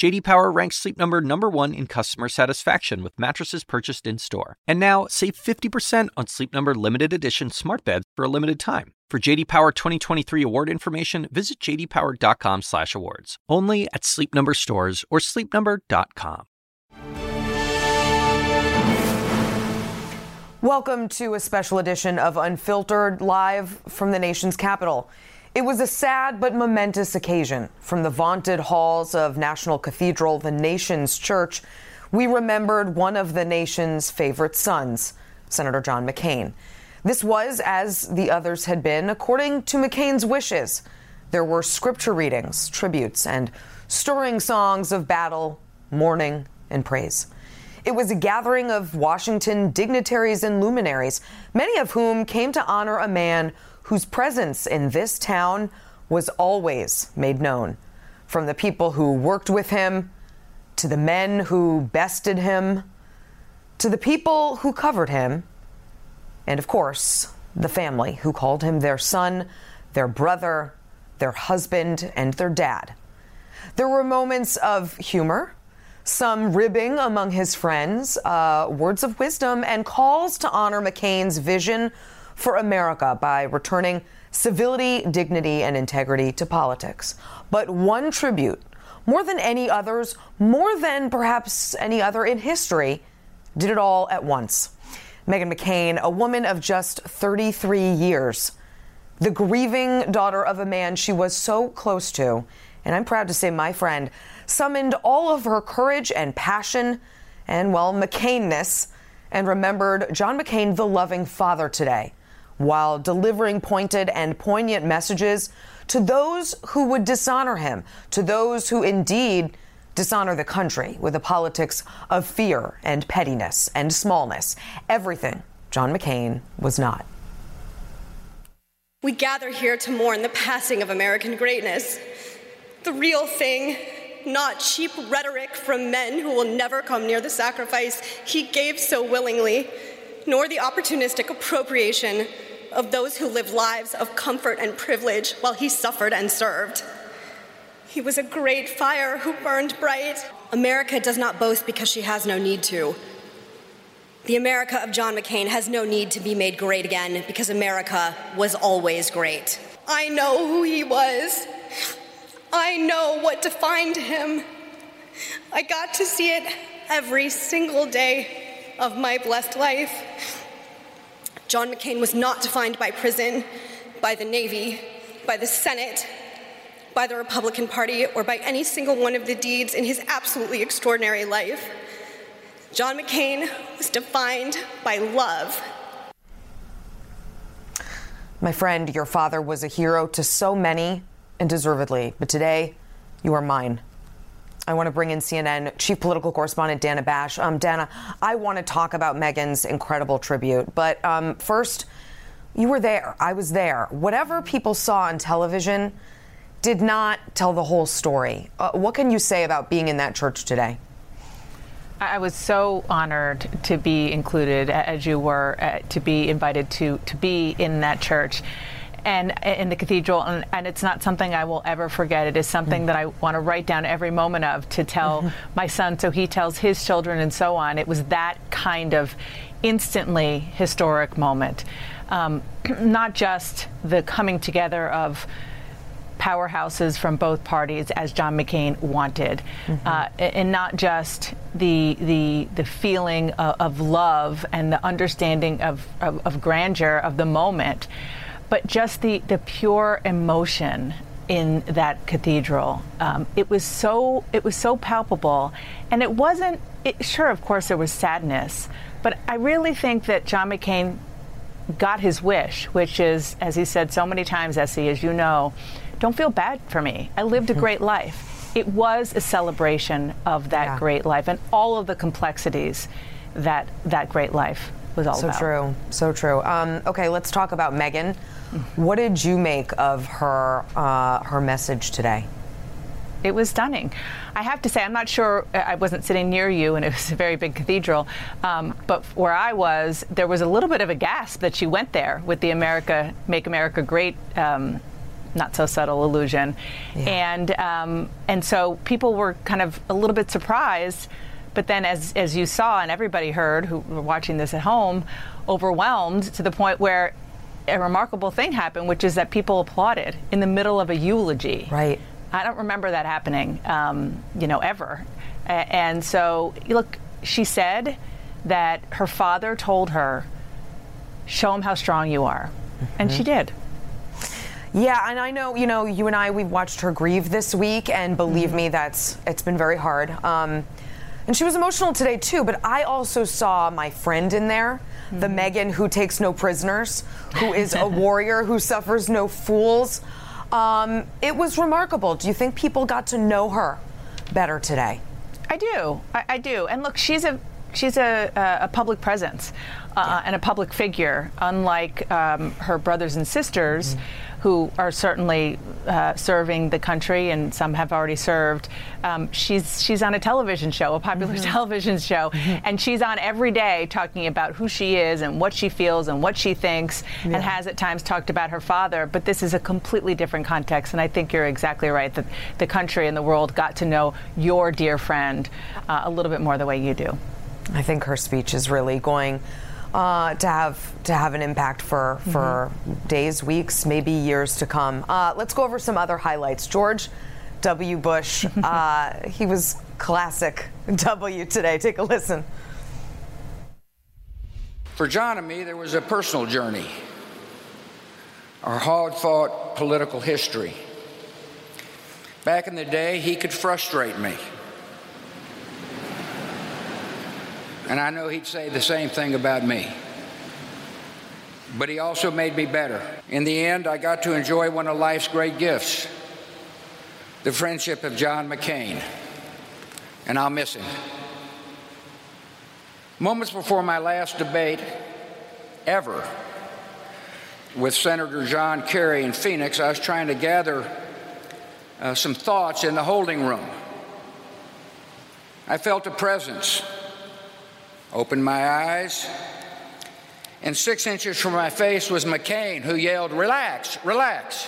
JD Power ranks Sleep Number number 1 in customer satisfaction with mattresses purchased in-store. And now, save 50% on Sleep Number limited edition smart beds for a limited time. For JD Power 2023 award information, visit jdpower.com/awards. Only at Sleep Number stores or sleepnumber.com. Welcome to a special edition of Unfiltered live from the nation's capital. It was a sad but momentous occasion. From the vaunted halls of National Cathedral, the nation's church, we remembered one of the nation's favorite sons, Senator John McCain. This was, as the others had been, according to McCain's wishes. There were scripture readings, tributes, and stirring songs of battle, mourning, and praise. It was a gathering of Washington dignitaries and luminaries, many of whom came to honor a man whose presence in this town was always made known. From the people who worked with him, to the men who bested him, to the people who covered him, and of course, the family who called him their son, their brother, their husband, and their dad. There were moments of humor, some ribbing among his friends, uh, words of wisdom, and calls to honor McCain's vision for America by returning civility, dignity, and integrity to politics. But one tribute, more than any others, more than perhaps any other in history, did it all at once. Meghan McCain, a woman of just 33 years, the grieving daughter of a man she was so close to, and I'm proud to say my friend, summoned all of her courage and passion and, well, McCainness and remembered John McCain, the loving father, today, while delivering pointed and poignant messages to those who would dishonor him, to those who indeed dishonor the country with the politics of fear and pettiness and smallness. Everything John McCain was not. We gather here to mourn the passing of American greatness. The real thing, not cheap rhetoric from men who will never come near the sacrifice he gave so willingly, nor the opportunistic appropriation of those who lived lives of comfort and privilege while he suffered and served. He was a great fire who burned bright. America does not boast because she has no need to. The America of John McCain has no need to be made great again because America was always great. I know who he was. I know what defined him. I got to see it every single day of my blessed life. John McCain was not defined by prison, by the Navy, by the Senate, by the Republican Party or by any single one of the deeds in his absolutely extraordinary life. John McCain was defined by love. My friend, your father was a hero to so many and deservedly, but today you are mine. I want to bring in CNN chief political correspondent Dana Bash. Um, Dana, I want to talk about Meghan's incredible tribute, but um, first, you were there. I was there. Whatever people saw on television, did not tell the whole story. Uh, what can you say about being in that church today? I was so honored to be included, as you were, uh, to be invited to to be in that church and in the cathedral and, and, it's not something I will ever forget. It is something mm. that I want to write down every moment of to tell mm-hmm. my son so he tells his children and so on. It was that kind of instantly historic moment. Um, not just the coming together of powerhouses from both parties, as John McCain wanted, mm-hmm. uh, and not just the the the feeling of, of love and the understanding of, of, of grandeur of the moment, but just the the pure emotion in that cathedral. Um, it was so it was so palpable, and it wasn't. It, sure, of course, there was sadness, but I really think that John McCain got his wish, which is, as he said so many times, SE, as you know, don't feel bad for me. I lived a mm-hmm. great life. It was a celebration of that yeah. great life and all of the complexities that that great life was all so about. So true, so true. Um, okay, let's talk about Meghan. Mm-hmm. What did you make of her uh, her message today? it was stunning. I have to say, I'm not sure. I wasn't sitting near you, and it was a very big cathedral. Um, but where I was, there was a little bit of a gasp that she went there with the America Make America Great. Um, not so subtle illusion, yeah. and um, and so people were kind of a little bit surprised, but then as as you saw and everybody heard who were watching this at home, overwhelmed to the point where a remarkable thing happened, which is that people applauded in the middle of a eulogy. Right. I don't remember that happening, um, you know, ever. A- and so, look, she said that her father told her, "Show him how strong you are," mm-hmm. and she did. Yeah, and I know, you know, you and I, we've watched her grieve this week, and believe mm-hmm. me, that's it's been very hard. Um, and she was emotional today too. But I also saw my friend in there, mm-hmm. the Meghan who takes no prisoners, who is a warrior who suffers no fools. Um, it was remarkable. Do you think people got to know her better today? I do. I, I do. And look, she's a she's a, a public presence uh, yeah. and a public figure, unlike um, her brothers and sisters. Mm-hmm who are certainly uh, serving the country, and some have already served. Um, she's she's on a television show, a popular mm-hmm. television show, mm-hmm. and she's on every day talking about who she is and what she feels and what she thinks, yeah. and has at times talked about her father. But this is a completely different context, and I think you're exactly right that the country and the world got to know your dear friend uh, a little bit more the way you do. I think her speech is really going uh, to have to have an impact for for mm-hmm. days, weeks, maybe years to come. Uh, let's go over some other highlights. George W. Bush, uh, he was classic W today. Take a listen. For John and me, there was a personal journey, our hard fought political history. Back in the day, he could frustrate me. And I know he'd say the same thing about me. But he also made me better. In the end, I got to enjoy one of life's great gifts the friendship of John McCain. And I'll miss him. Moments before my last debate ever with Senator John Kerry in Phoenix, I was trying to gather uh, some thoughts in the holding room. I felt a presence Opened my eyes, and six inches from my face was McCain, who yelled, Relax, relax.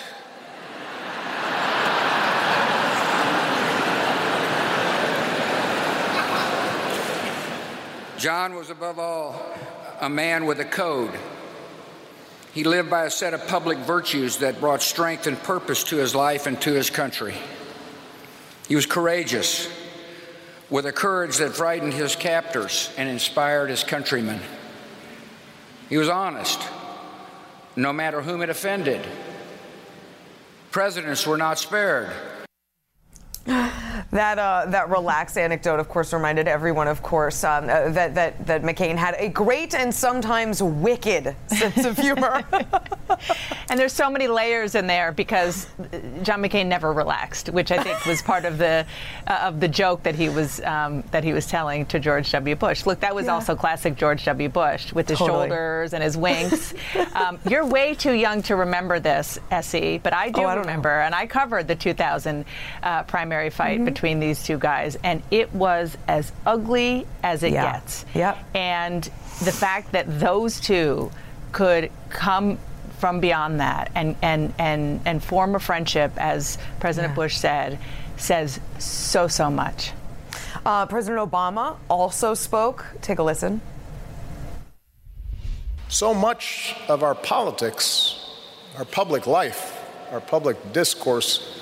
John was above all a man with a code. He lived by a set of public virtues that brought strength and purpose to his life and to his country. He was courageous with a courage that frightened his captors and inspired his countrymen. He was honest, no matter whom it offended. Presidents were not spared. That uh, that relaxed anecdote, of course, reminded everyone, of course, um, uh, that that that McCain had a great and sometimes wicked sense of humor. and there's so many layers in there because John McCain never relaxed, which I think was part of the uh, of the joke that he was um, that he was telling to George W. Bush. Look, that was yeah. also classic George W. Bush with his totally. shoulders and his winks. um, you're way too young to remember this, SE, but I do oh, I remember, know. and I covered the 2000 uh, primary fight mm-hmm. Between between these two guys, and it was as ugly as it yeah. gets. Yep. And the fact that those two could come from beyond that and and and and form a friendship, as President yeah. Bush said, says so so much. Uh, President Obama also spoke. Take a listen. So much of our politics, our public life, our public discourse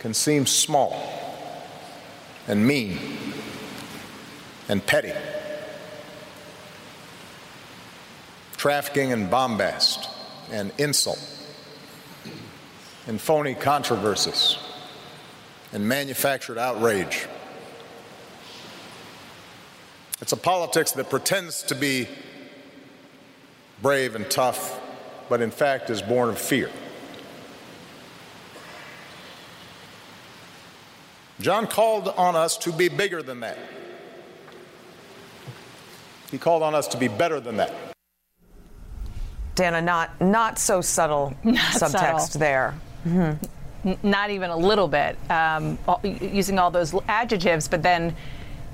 can seem small and mean and petty. Trafficking and bombast and insult and phony controversies and manufactured outrage. It's a politics that pretends to be brave and tough, but in fact is born of fear. John called on us to be bigger than that. He called on us to be better than that. Dana, not not so subtle not subtext subtle. there. Mm-hmm. N- not even a little bit, um, using all those adjectives, but then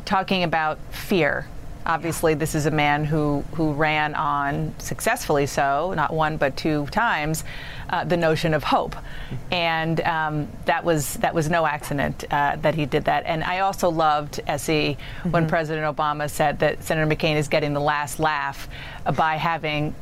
talking about fear. Obviously, this is a man who, who ran on successfully so, not one but two times, uh, the notion of hope, and um, that was that was no accident uh, that he did that. And I also loved SE mm-hmm. when President Obama said that Senator McCain is getting the last laugh by having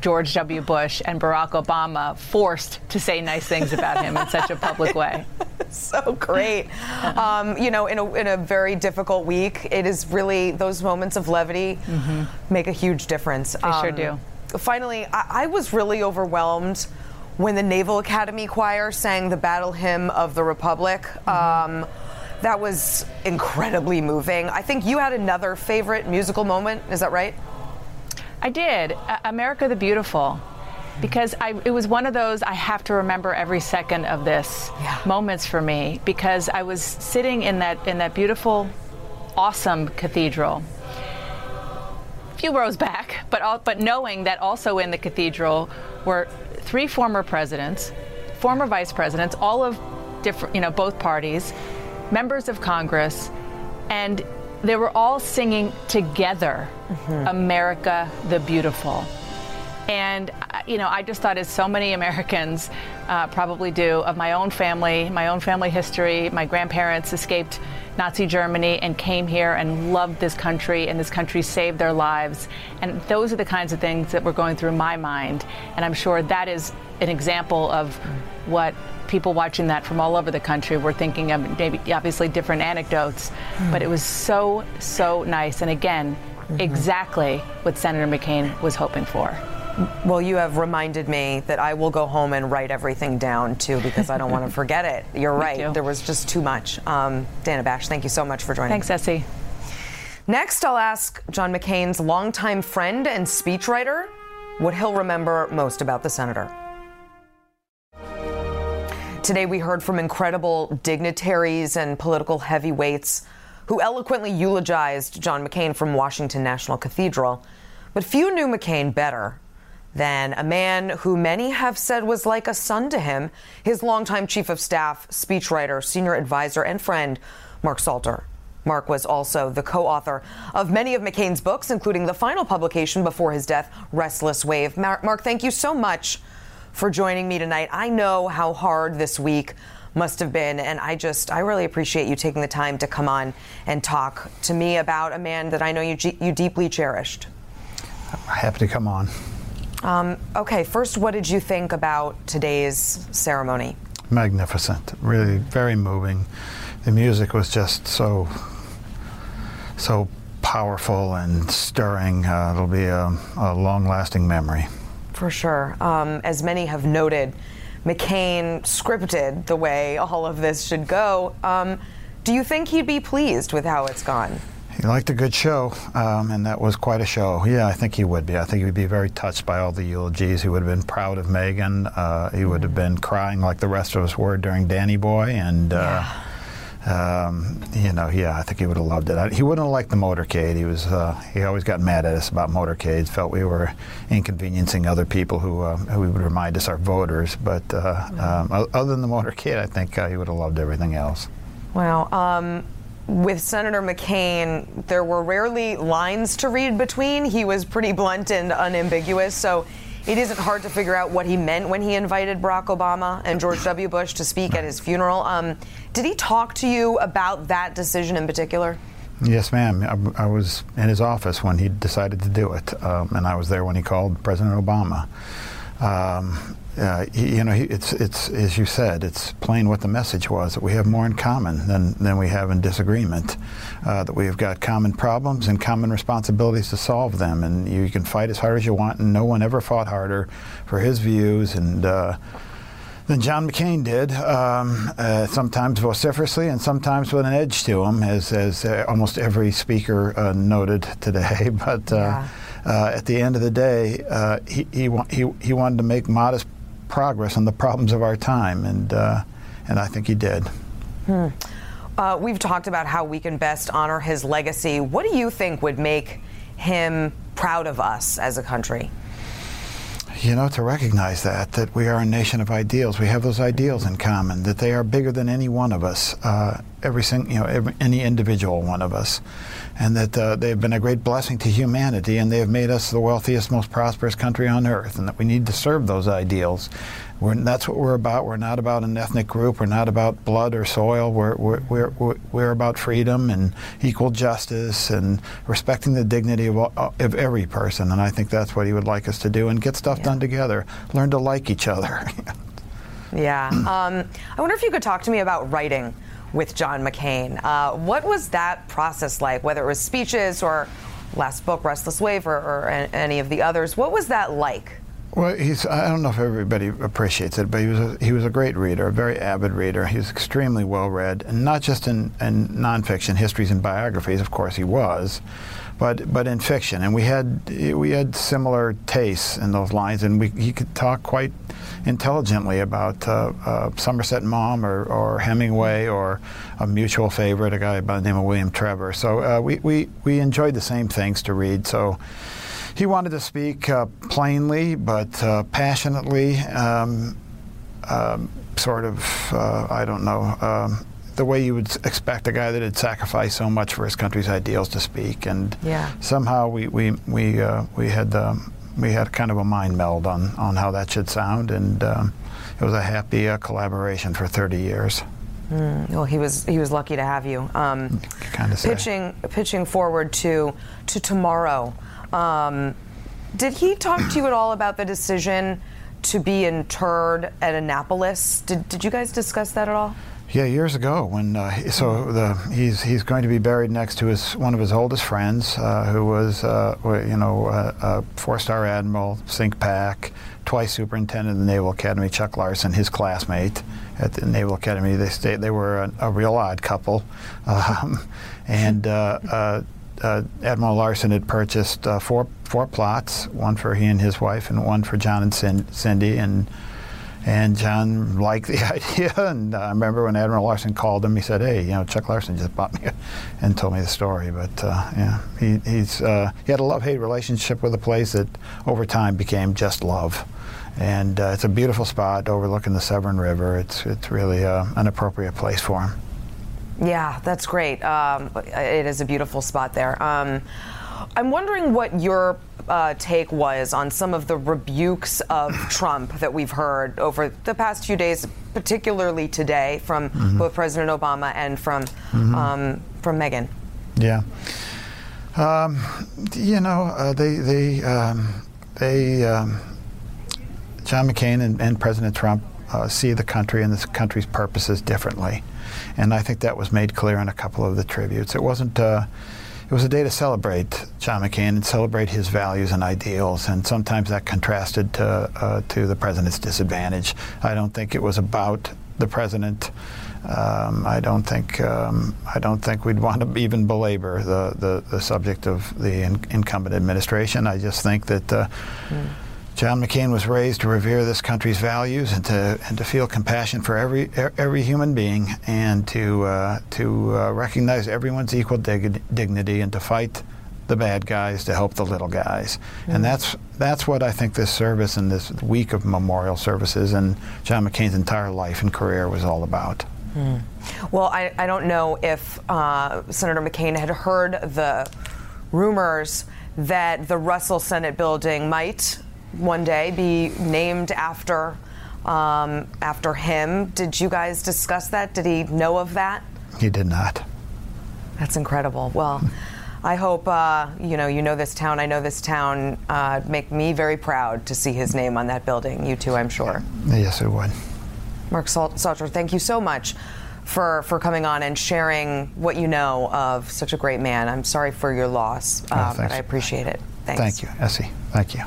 George W. Bush and Barack Obama forced to say nice things about him in such a public way. so great. Um, you know, in a, in a very difficult week, it is really those moments of levity mm-hmm. make a huge difference. They um, sure do. Finally, I, I was really overwhelmed when the Naval Academy Choir sang the battle hymn of the Republic. Mm-hmm. Um, that was incredibly moving. I think you had another favorite musical moment. Is that right? I did. Uh, America the Beautiful. Because I, it was one of those I have to remember every second of this yeah. moments for me because I was sitting in that in that beautiful, awesome cathedral, a few rows back, but all, but knowing that also in the cathedral were three former presidents, former vice presidents, all of different you know both parties, members of Congress, and they were all singing together mm-hmm. America the Beautiful. And, uh, you know, I just thought, as so many Americans uh, probably do, of my own family, my own family history, my grandparents escaped Nazi Germany and came here and loved this country, and this country saved their lives. And those are the kinds of things that were going through my mind. And I'm sure that is an example of what people watching that from all over the country were thinking of maybe obviously different anecdotes, mm. but it was so, so nice. And again, mm-hmm. exactly what Senator McCain was hoping for. Well, you have reminded me that I will go home and write everything down too because I don't want to forget it. You're right. There was just too much. Um, Dana Bash, thank you so much for joining. Us. Thanks, SE. Next, I'll ask John McCain's longtime friend and speechwriter what he'll remember most about the senator. Today, we heard from incredible dignitaries and political heavyweights who eloquently eulogized John McCain from Washington National Cathedral. But few knew McCain better than a man who many have said was like a son to him, his longtime chief of staff, speechwriter, senior advisor, and friend, Mark Salter. Mark was also the co author of many of McCain's books, including the final publication before his death, Restless Wave. Mark, thank you so much for joining me tonight. I know how hard this week must have been, and I just, I really appreciate you taking the time to come on and talk to me about a man that I know you, you deeply cherished. I'm happy to come on. Um, okay, first, what did you think about today's ceremony? Magnificent, really very moving. The music was just so, so powerful and stirring. Uh, it'll be a, a long lasting memory. For sure. Um, as many have noted, McCain scripted the way all of this should go. Um, do you think he'd be pleased with how it's gone? He liked a good show, um, and that was quite a show. Yeah, I think he would be. I think he would be very touched by all the eulogies. He would have been proud of Meghan. Uh, he would have been crying like the rest of us were during Danny Boy, and. Uh, yeah um, you know, yeah, I think he would have loved it. I, he wouldn't have liked the motorcade. He was, uh, he always got mad at us about motorcades. Felt we were inconveniencing other people who, uh, who would remind us our voters. But uh, um, other than the motorcade, I think uh, he would have loved everything else. Wow. Um, with Senator McCain, there were rarely lines to read between. He was pretty blunt and unambiguous. So it isn't hard to figure out what he meant when he invited Barack Obama and George W. Bush to speak at his funeral. Um, did he talk to you about that decision in particular? Yes, ma'am. I, I was in his office when he decided to do it, um, and I was there when he called President Obama. Um, uh, you know, it's it's as you said, it's plain what the message was that we have more in common than than we have in disagreement. Uh, that we have got common problems and common responsibilities to solve them, and you can fight as hard as you want, and no one ever fought harder for his views and. Uh, than John McCain did, um, uh, sometimes vociferously and sometimes with an edge to him, as, as uh, almost every speaker uh, noted today. But uh, yeah. Uh, at the end of the day, uh, he, he, he, he wanted to make modest progress on the problems of our time, and uh, and I think he did. Hmm. Uh, we've talked about how we can best honor his legacy. What do you think would make him proud of us as a country? you know, to recognize that, that we are a nation of ideals. We have those ideals in common, that they are bigger than any one of us, uh, every single, you know, every, any individual one of us, and that uh, they have been a great blessing to humanity, and they have made us the wealthiest, most prosperous country on earth, and that we need to serve those ideals. We're, that's what we're about. We're not about an ethnic group. We're not about blood or soil. We're, we're, we're, we're about freedom and equal justice and respecting the dignity of, all, of every person. And I think that's what he would like us to do and get stuff yeah. done together. Learn to like each other. yeah. Um, I wonder if you could talk to me about writing with John McCain. Uh, what was that process like, whether it was speeches or last book, Restless Wave, or, or any of the others? What was that like? Well, he's, I don't know if everybody appreciates it, but he was a, he was a great reader, a very avid reader. He was extremely well read, and not just in, in nonfiction, histories and biographies. Of course, he was, but but in fiction. And we had we had similar tastes in those lines, and we, he could talk quite intelligently about uh, uh, Somerset Maugham or, or, Hemingway or a mutual favorite, a guy by the name of William Trevor. So uh, we, we we enjoyed the same things to read. So he wanted to speak uh, plainly but uh, passionately, um, um, sort of, uh, I don't know, um, the way you would expect a guy that had sacrificed so much for his country's ideals to speak. And yeah. somehow we, we, we, uh, we, had, um, we had kind of a mind meld on, on how that should sound. And um, it was a happy uh, collaboration for 30 years. Mm, well, he was he was lucky to have you. Um, kind of pitching pitching forward to to tomorrow. Um, did he talk to you at all about the decision to be interred at Annapolis? Did, did you guys discuss that at all? Yeah, years ago when uh, so the, he's he's going to be buried next to his one of his oldest friends, uh, who was uh, you know a four-star admiral, CINCPAC, twice superintendent of the Naval Academy, Chuck Larson, his classmate at the Naval Academy. They stayed, they were a, a real odd couple, um, and uh, uh, uh, Admiral Larson had purchased four four plots, one for he and his wife, and one for John and Cindy, and and John liked the idea. And uh, I remember when Admiral Larson called him, he said, "Hey, you know, Chuck Larson just bought me," and told me the story. But uh, yeah, he he's uh, he had a love hate relationship with the place that over time became just love. And uh, it's a beautiful spot overlooking the Severn River. It's it's really an appropriate place for him. Yeah, that's great. Um, it is a beautiful spot there. Um, I'm wondering what your uh, take was on some of the rebukes of Trump that we've heard over the past few days, particularly today from mm-hmm. both President Obama and from mm-hmm. um, from Meghan. Yeah, um, you know uh, they they um, they um, John McCain and, and President Trump uh, see the country and the country's purposes differently. And I think that was made clear in a couple of the tributes. It wasn't. Uh, it was a day to celebrate John McCain and celebrate his values and ideals, and sometimes that contrasted to uh, to the president's disadvantage. I don't think it was about the president. Um, I don't think um, I don't think we'd want to even belabor the, the, the subject of the in, incumbent administration. I just think that. Uh, mm John McCain was raised to revere this country's values and to and to feel compassion for every every human being and to uh, to uh, recognize everyone's equal dig- dignity and to fight the bad guys to help the little guys. Mm-hmm. And that's that's what I think this service and this week of memorial services and John McCain's entire life and career was all about. Mm. Well, I, I don't know if uh, Senator McCain had heard the rumors that the Russell Senate building might one day be named after um, after him. Did you guys discuss that? Did he know of that? He did not. That's incredible. Well. I hope uh, you know you know this town. I know this town. Uh, make me very proud to see his name on that building. You too, I'm sure. Yes, it would. Mark Salter, thank you so much for for coming on and sharing what you know of such a great man. I'm sorry for your loss, uh, oh, but I appreciate it. Thanks. Thank you, SE. Thank you.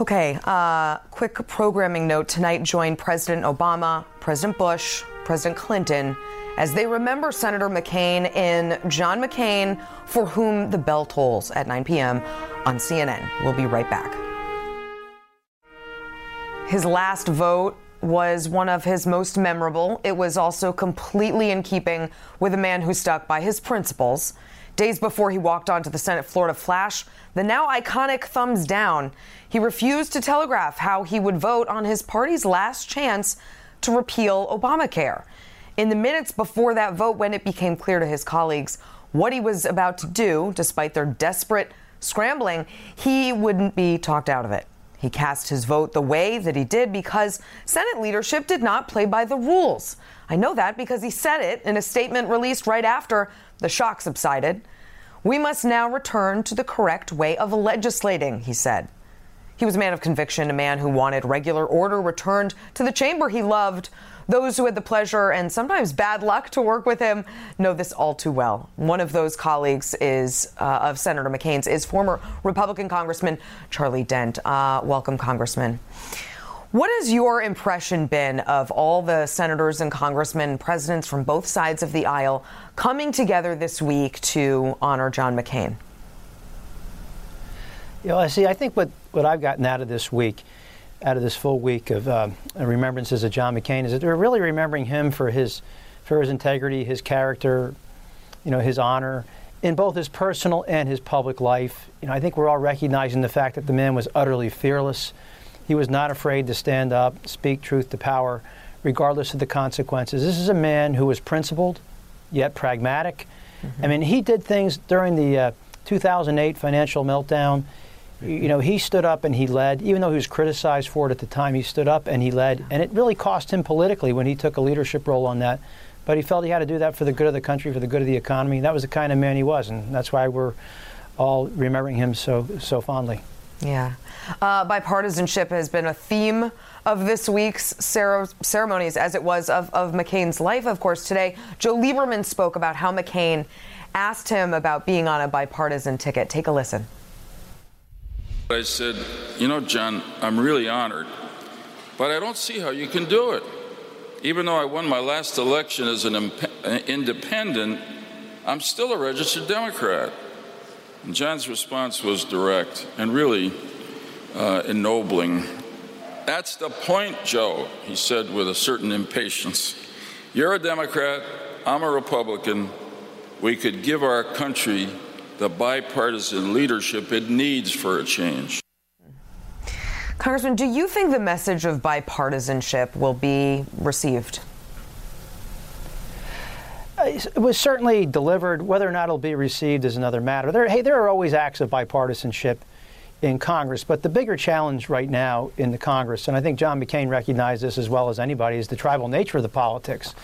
Okay, uh, quick programming note. Tonight, join President Obama, President Bush, President Clinton as they remember Senator McCain in John McCain, for whom the bell tolls at 9 p.m. on CNN. We'll be right back. His last vote was one of his most memorable. It was also completely in keeping with a man who stuck by his principles. Days before he walked onto the Senate floor to flash the now iconic thumbs down, he refused to telegraph how he would vote on his party's last chance to repeal Obamacare. In the minutes before that vote, when it became clear to his colleagues what he was about to do, despite their desperate scrambling, he wouldn't be talked out of it. He cast his vote the way that he did because Senate leadership did not play by the rules. I know that because he said it in a statement released right after the shock subsided. We must now return to the correct way of legislating, he said. He was a man of conviction, a man who wanted regular order returned to the chamber he loved. Those who had the pleasure and sometimes bad luck to work with him know this all too well. One of those colleagues is uh, of Senator McCain's is former Republican Congressman Charlie Dent. Uh, welcome, Congressman. What has your impression been of all the senators and congressmen presidents from both sides of the aisle coming together this week to honor John McCain? You know, I see. I think what, what I've gotten out of this week, out of this full week of uh, remembrances of John McCain, is that they're really remembering him for his for his integrity, his character, you know, his honor in both his personal and his public life. You know, I think we're all recognizing the fact that the man was utterly fearless he was not afraid to stand up, speak truth to power, regardless of the consequences. This is a man who was principled, yet pragmatic. Mm-hmm. I mean, he did things during the uh, 2008 financial meltdown. You know, he stood up and he led, even though he was criticized for it at the time, he stood up and he led. And it really cost him politically when he took a leadership role on that. But he felt he had to do that for the good of the country, for the good of the economy. That was the kind of man he was. And that's why we're all remembering him so, so fondly. Yeah. Uh, bipartisanship has been a theme of this week's ceremonies, as it was of, of McCain's life, of course. Today, Joe Lieberman spoke about how McCain asked him about being on a bipartisan ticket. Take a listen. I said, You know, John, I'm really honored, but I don't see how you can do it. Even though I won my last election as an imp- independent, I'm still a registered Democrat. And John's response was direct and really uh, ennobling. That's the point, Joe, he said with a certain impatience. You're a Democrat, I'm a Republican. We could give our country the bipartisan leadership it needs for a change. Congressman, do you think the message of bipartisanship will be received? it was certainly delivered. Whether or not it'll be received is another matter. There, hey, there are always acts of bipartisanship in Congress, but the bigger challenge right now in the Congress, and I think John McCain recognized this as well as anybody, is the tribal nature of the politics.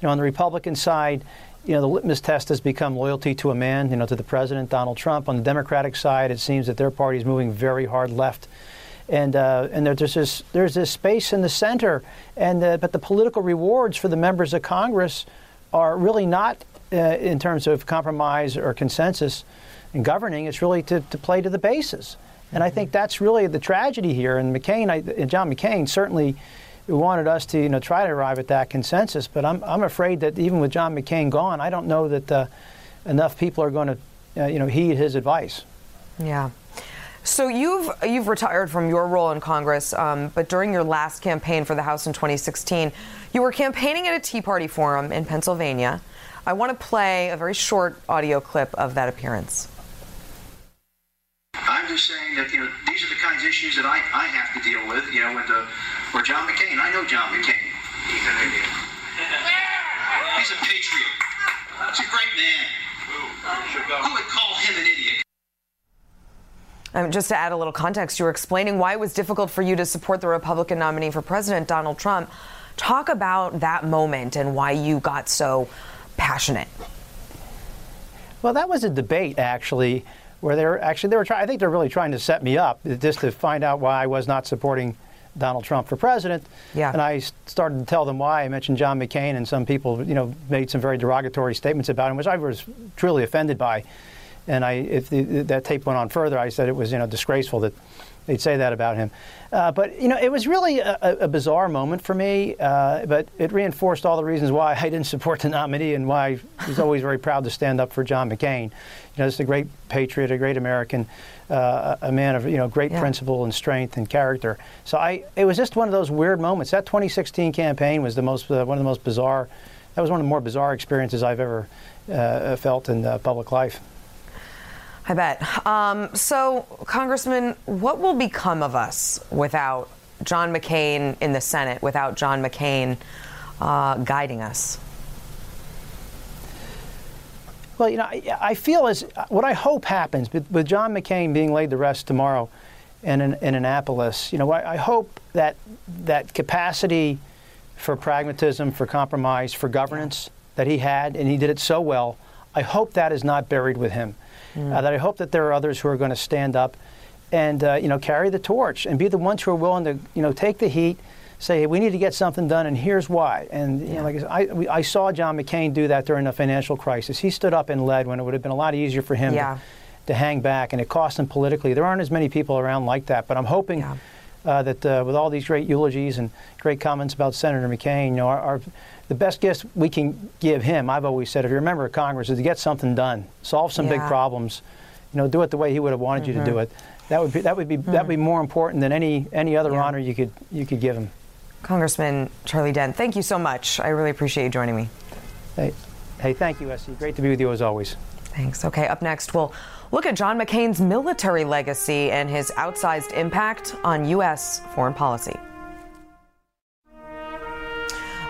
You know, on the Republican side, you know, the litmus test has become loyalty to a man, you know, to the president, Donald Trump. On the Democratic side, it seems that their party is moving very hard left. And, uh, and there's, this, there's this space in the center, and uh, but the political rewards for the members of Congress are really not uh, in terms of compromise or consensus in governing. It's really to, to play to the bases. And I think that's really the tragedy here. And McCain, I, and John McCain, certainly wanted us to you know try to arrive at that consensus. But I'm, I'm afraid that even with John McCain gone, I don't know that uh, enough people are going to uh, you know heed his advice. Yeah. So you've you've retired from your role in Congress, um, but during your last campaign for the House in 2016, you were campaigning at a Tea Party forum in Pennsylvania. I want to play a very short audio clip of that appearance. I'm just saying that you know these are the kinds of issues that I, I have to deal with. You know, with the or John McCain. I know John McCain. He's an idiot. He's a patriot. He's a great man. Who would call him an idiot? Um, just to add a little context, you were explaining why it was difficult for you to support the Republican nominee for president, Donald Trump. Talk about that moment and why you got so passionate. Well, that was a debate actually, where they were actually they were trying. I think they're really trying to set me up just to find out why I was not supporting Donald Trump for president. Yeah. And I started to tell them why. I mentioned John McCain, and some people, you know, made some very derogatory statements about him, which I was truly offended by. And I, if the, that tape went on further, I said it was, you know, disgraceful that they'd say that about him. Uh, but you know, it was really a, a bizarre moment for me. Uh, but it reinforced all the reasons why I didn't support the nominee and why I was always very proud to stand up for John McCain. You know, he's a great patriot, a great American, uh, a man of you know great yeah. principle and strength and character. So I, it was just one of those weird moments. That 2016 campaign was the most uh, one of the most bizarre. That was one of the more bizarre experiences I've ever uh, felt in public life. I bet. Um, so, Congressman, what will become of us without John McCain in the Senate, without John McCain uh, guiding us? Well, you know, I, I, feel as what I hope happens with, with, John McCain being laid to rest tomorrow in, in, in Annapolis. You know, I, I, hope that that capacity for pragmatism, for compromise, for governance that he had, and he did it so well. I hope that is not buried with him. Mm. Uh, that I hope that there are others who are going to stand up and uh, you know carry the torch and be the ones who are willing to you know take the heat say, hey, we need to get something done, and here's why. And you know, like I, I, I, saw John McCain do that during the financial crisis. He stood up and led when it would have been a lot easier for him yeah. to, to, hang back, and it cost him politically. There aren't as many people around like that, but I'm hoping yeah. uh, that uh, with all these great eulogies and great comments about Senator McCain, you know, our, our, the best gift we can give him, I've always said, if you're a member of Congress, is to get something done, solve some yeah. big problems, you know, do it the way he would have wanted mm-hmm. you to do mm-hmm. it. That would be that would be mm-hmm. that would be more important than any any other honor you could you could give him. Congressman Charlie Dent, thank you so much. I really appreciate you joining me. Hey, hey, thank you, SE. Great to be with you as always. Thanks. Okay, up next, we'll look at John McCain's military legacy and his outsized impact on U.S. foreign policy.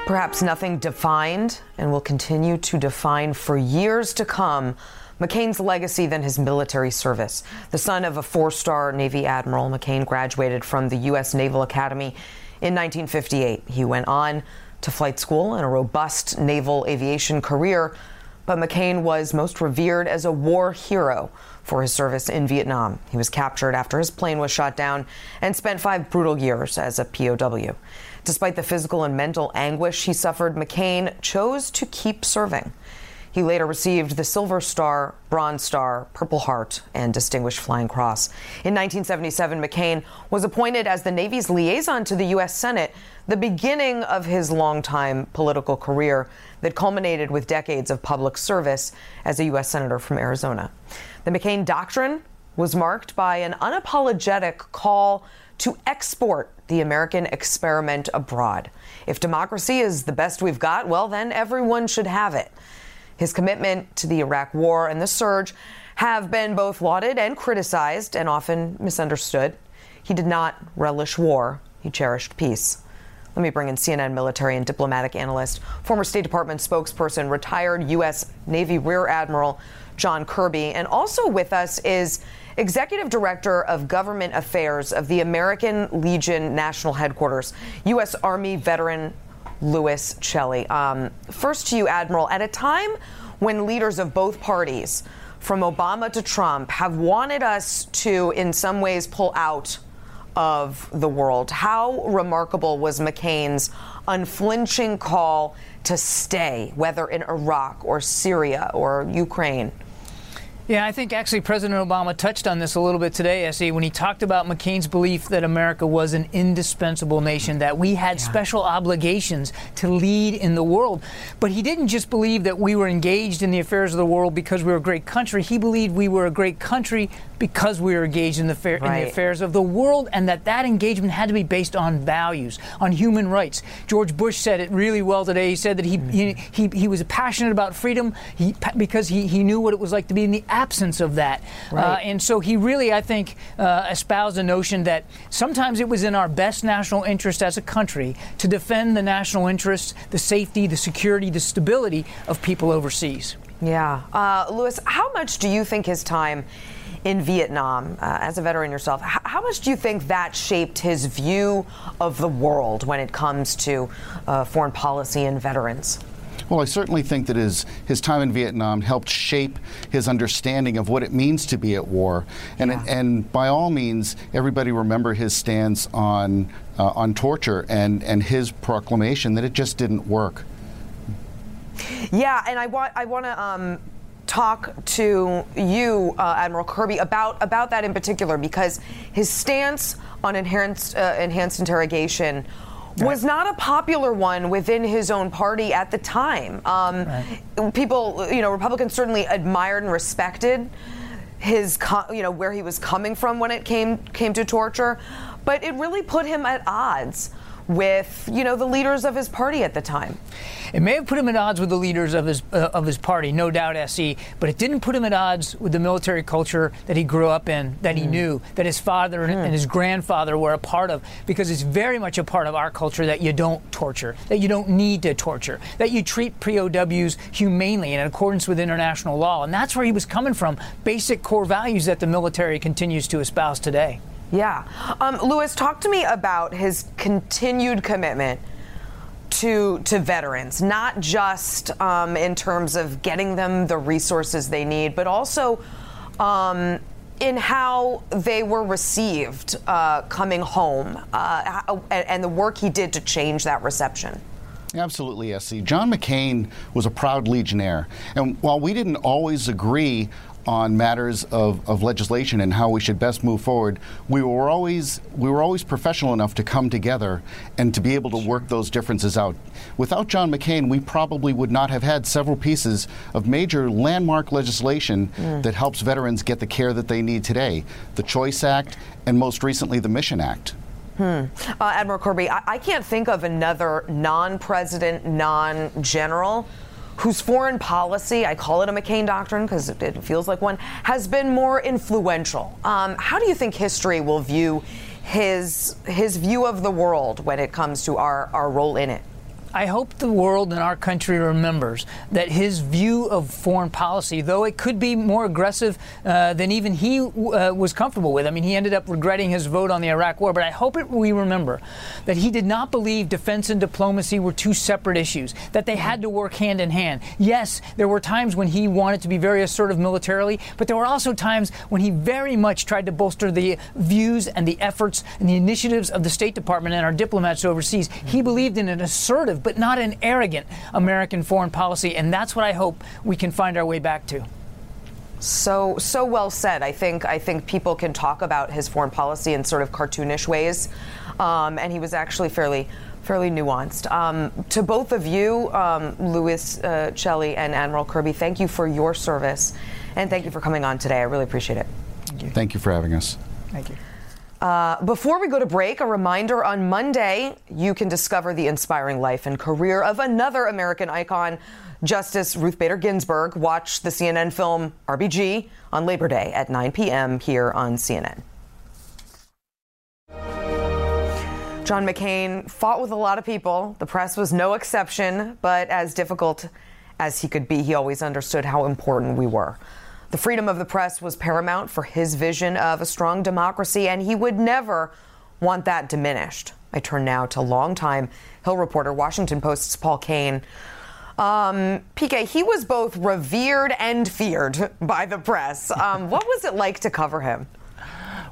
Perhaps nothing defined and will continue to define for years to come McCain's legacy than his military service. The son of a four star Navy admiral, McCain graduated from the U.S. Naval Academy in 1958, he went on to flight school and a robust naval aviation career, but McCain was most revered as a war hero for his service in Vietnam. He was captured after his plane was shot down and spent five brutal years as a POW. Despite the physical and mental anguish he suffered, McCain chose to keep serving. He later received the Silver Star, Bronze Star, Purple Heart, and Distinguished Flying Cross. In 1977, McCain was appointed as the Navy's liaison to the U.S. Senate, the beginning of his longtime political career that culminated with decades of public service as a U.S. Senator from Arizona. The McCain Doctrine was marked by an unapologetic call to export the American experiment abroad. If democracy is the best we've got, well, then everyone should have it. His commitment to the Iraq War and the surge have been both lauded and criticized and often misunderstood. He did not relish war, he cherished peace. Let me bring in CNN military and diplomatic analyst, former State Department spokesperson, retired U.S. Navy Rear Admiral John Kirby. And also with us is Executive Director of Government Affairs of the American Legion National Headquarters, U.S. Army veteran Louis Celli. Um, first to you, Admiral. At a time when leaders of both parties, from Obama to Trump, have wanted us to, in some ways, pull out of the world, how remarkable was McCain's unflinching call to stay, whether in Iraq or Syria or Ukraine? Yeah, I think actually President Obama touched on this a little bit today, SE, when he talked about McCain's belief that America was an indispensable nation, that we had yeah. special obligations to lead in the world. But he didn't just believe that we were engaged in the affairs of the world because we were a great country. He believed we were a great country because we were engaged in the, right. in the affairs of the world, and that that engagement had to be based on values, on human rights. George Bush said it really well today. He said that he, mm-hmm. he, he, he, was passionate about freedom he, because he, he knew what it was like to be in the absence of that. Uh, right. Uh, and so he really, I think, uh, espoused the notion that sometimes it was in our best national interest as a country to defend the national interests, the safety, the security, the stability of people overseas. Yeah. Uh, Louis, how much do you think his time in Vietnam, uh, as a veteran yourself, how, how, much do you think that shaped his view of the world when it comes to uh, foreign policy and veterans? Well, I certainly think that his, his time in Vietnam helped shape his understanding of what it means to be at war. And, yeah. and by all means, everybody remember his stance on, uh, on torture and, and his proclamation that it just didn't work. Yeah, and I want I want to um, talk to you, uh, Admiral Kirby, about about that in particular because his stance on enhanced uh, enhanced interrogation was not a popular one within his own party at the time. Um, right. People, you know, Republicans certainly admired and respected his, you know, where he was coming from when it came came to torture, but it really put him at odds with, you know, the leaders of his party at the time. It may have put him at odds with the leaders of his uh, of his party, no doubt, SE, but it didn't put him at odds with the military culture that he grew up in, that he mm. knew, that his father mm. and his grandfather were a part of, because it's very much a part of our culture that you don't torture, that you don't need to torture, that you treat POWs humanely and in accordance with international law, and that's where he was coming from. Basic core values that the military continues to espouse today. Yeah, um, Louis, talk to me about his continued commitment to to veterans, not just um, in terms of getting them the resources they need, but also um, in how they were received uh, coming home, uh, and, and the work he did to change that reception. Absolutely, SE. John McCain was a proud Legionnaire. And while we didn't always agree on matters of, of legislation and how we should best move forward, we were always we were always professional enough to come together and to be able to work those differences out. Without John McCain, we probably would not have had several pieces of major landmark legislation mm. that helps veterans get the care that they need today. The Choice Act and most recently the Mission Act. Hmm. Uh, Admiral Kirby, I-, I can't think of another non president, non general whose foreign policy, I call it a McCain doctrine because it, it, feels like one, has been more influential. Um, how do you think history will view his his view of the world when it comes to our, our role in it? I hope the world and our country remembers that his view of foreign policy, though it could be more aggressive uh, than even he uh, was comfortable with, I mean, he ended up regretting his vote on the Iraq War, but I hope it, we remember that he did not believe defense and diplomacy were two separate issues, that they had to work hand in hand. Yes, there were times when he wanted to be very assertive militarily, but there were also times when he very much tried to bolster the views and the efforts and the initiatives of the State Department and our diplomats overseas. He believed in an assertive but not an arrogant American foreign policy. And that's what I hope we can find our way back to. So so well said. I think I think people can talk about his foreign policy in sort of cartoonish ways, um, and he was actually fairly fairly nuanced. Um, to both of you, um, Louis uh, Celli and Admiral Kirby, thank you for your service, and thank you for coming on today. I really appreciate it. Thank you, thank you for having us. Thank you. Uh, before we go to break, a reminder on Monday, you can discover the inspiring life and career of another American icon, Justice Ruth Bader Ginsburg. Watch the CNN film RBG on Labor Day at 9 p.m. here on CNN. John McCain fought with a lot of people. The press was no exception, but as difficult as he could be, he always understood how important we were. The freedom of the press was paramount for his vision of a strong democracy, and he would never want that diminished. I turn now to longtime Hill reporter, Washington Post's Paul Kane. Um, PK, he was both revered and feared by the press. Um, what was it like to cover him?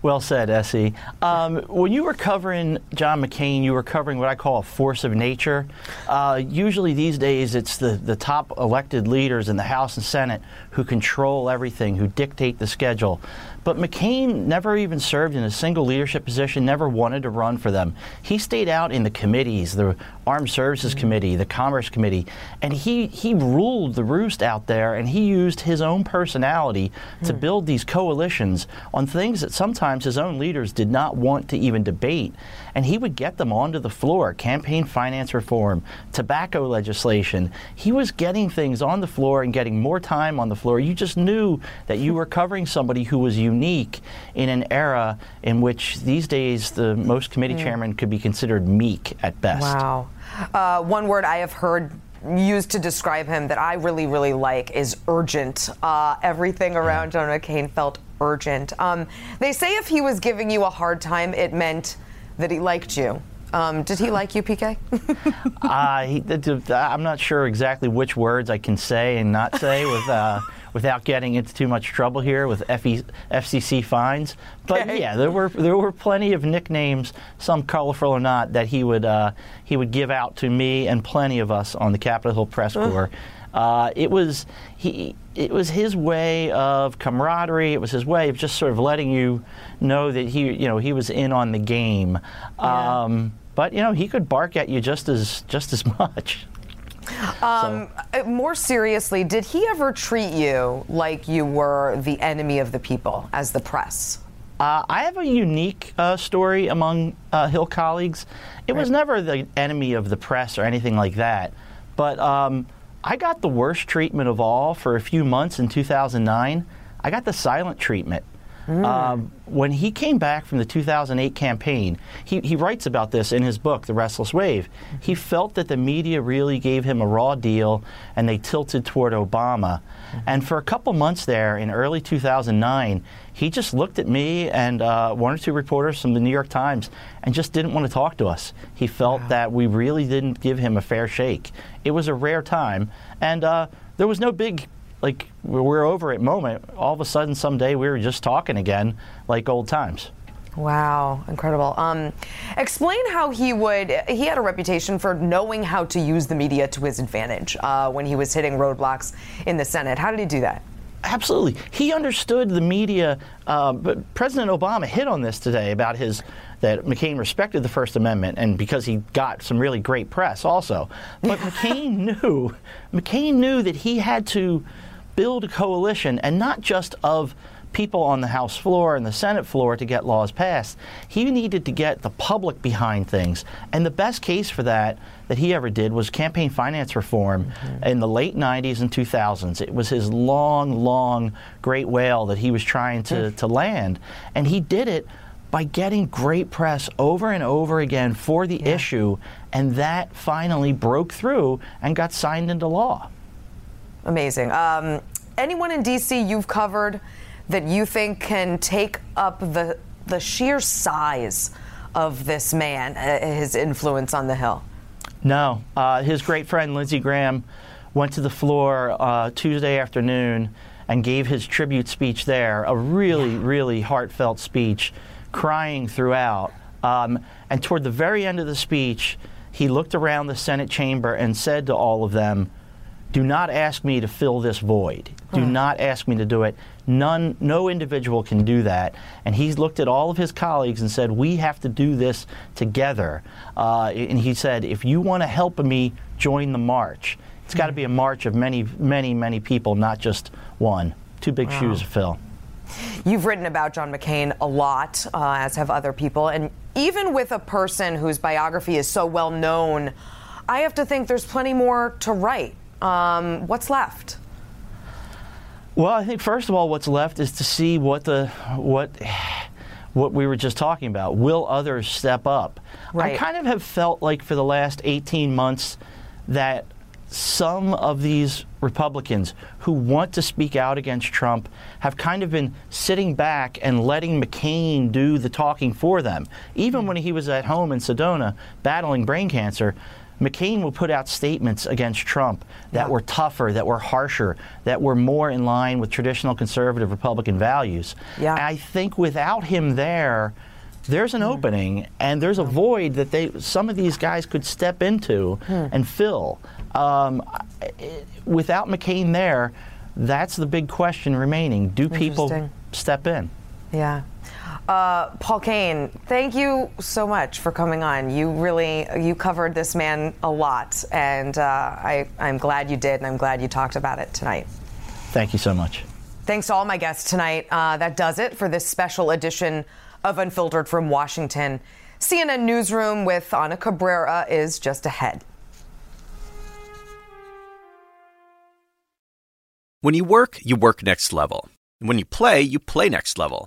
Well said, SE. Um, when you were covering John McCain, you were covering what I call a force of nature. Uh, usually these days, it's the, the top elected leaders in the House and Senate who control everything, who dictate the schedule. But McCain never even served in a single leadership position, never wanted to run for them. He stayed out in the committees, the Armed Services mm-hmm. Committee, the Commerce Committee, and he, he ruled the roost out there, and he used his own personality mm. to build these coalitions on things that sometimes his own leaders did not want to even debate and he would get them onto the floor campaign finance reform, tobacco legislation. He was getting things on the floor and getting more time on the floor. You just knew that you were covering somebody who was unique in an era in which these days the most committee mm. chairman could be considered meek at best. Wow. Uh, one word I have heard used to describe him that I really, really like is urgent. Uh, everything around John McCain felt urgent. Um, they say if he was giving you a hard time, it meant that he liked you. Um, did he like you, PK? uh, he, I'm not sure exactly which words I can say and not say with, uh, without getting into too much trouble here with FE, FCC fines. But okay. yeah, there were there were plenty of nicknames, some colorful or not, that he would uh, he would give out to me and plenty of us on the Capitol Hill press corps. Uh, it was he it was his way of camaraderie. It was his way of just sort of letting you know that he, you know, he was in on the game. Yeah. Um, but you know, he could bark at you just as just as much. Um, so. Uh, more seriously, did he ever treat you like you were the enemy of the people as the press? Uh, I have a unique uh, story among uh, Hill colleagues. It right. was never the enemy of the press or anything like that, but um, I got the worst treatment of all for a few months in 2009. I got the silent treatment. Mm. Um, when he came back from the 2008 campaign, he, he writes about this in his book, The Restless Wave. He felt that the media really gave him a raw deal and they tilted toward Obama. Mm-hmm. And for a couple months there in early 2009, he just looked at me and uh, one or two reporters from the New York Times and just didn't want to talk to us. He felt wow. that we really didn't give him a fair shake. It was a rare time. And uh, there was no big like we're over it moment. All of a sudden, someday we were just talking again like old times. Wow, incredible. Um, explain how he would. He had a reputation for knowing how to use the media to his advantage uh, when he was hitting roadblocks in the Senate. How did he do that? Absolutely. He understood the media. Uh, but President Obama hit on this today about his that McCain respected the First Amendment, and because he got some really great press also. But McCain knew McCain knew that he had to build a coalition, and not just of people on the House floor and the Senate floor to get laws passed. He needed to get the public behind things. And the best case for that that he ever did was campaign finance reform mm-hmm. in the late 90s and 2000s. It was his long, long great whale that he was trying to, to land. And he did it by getting great press over and over again for the yeah. issue. And that finally broke through and got signed into law. Amazing. Um, anyone in D.C. you've covered that you think can take up the the sheer size of this man, uh, his influence on the Hill? No. Uh, his great friend Lindsey Graham went to the floor uh, Tuesday afternoon and gave his tribute speech there. A really, yeah. really heartfelt speech, crying throughout. Um, and toward the very end of the speech, he looked around the Senate chamber and said to all of them, do not ask me to fill this void. Do huh. not ask me to do it. None, no individual can do that. And he's looked at all of his colleagues and said, "We have to do this together." Uh, and he said, "If you want to help me join the march, it's got to be a march of many, many, many people, not just one. Two big wow. shoes to fill." You've written about John McCain a lot, uh, as have other people, and even with a person whose biography is so well known, I have to think there's plenty more to write. Um, what's left? Well, I think first of all, what's left is to see what the what what we were just talking about. Will others step up? Right. I kind of have felt like for the last 18 months that some of these Republicans who want to speak out against Trump have kind of been sitting back and letting McCain do the talking for them. Even when he was at home in Sedona battling brain cancer, McCain will put out statements against Trump that yeah. were tougher, that were harsher, that were more in line with traditional conservative Republican values. Yeah. I think without him there, there's an mm. opening and there's a void that they some of these guys could step into mm. and fill. Um, without McCain there, that's the big question remaining. Do people step in? Yeah. Uh, Paul Kane, thank you so much for coming on. You really you covered this man a lot, and uh, I, I'm glad you did, and I'm glad you talked about it tonight. Thank you so much. Thanks to all my guests tonight. Uh, that does it for this special edition of Unfiltered from Washington. CNN Newsroom with Ana Cabrera is just ahead. When you work, you work next level. When you play, you play next level.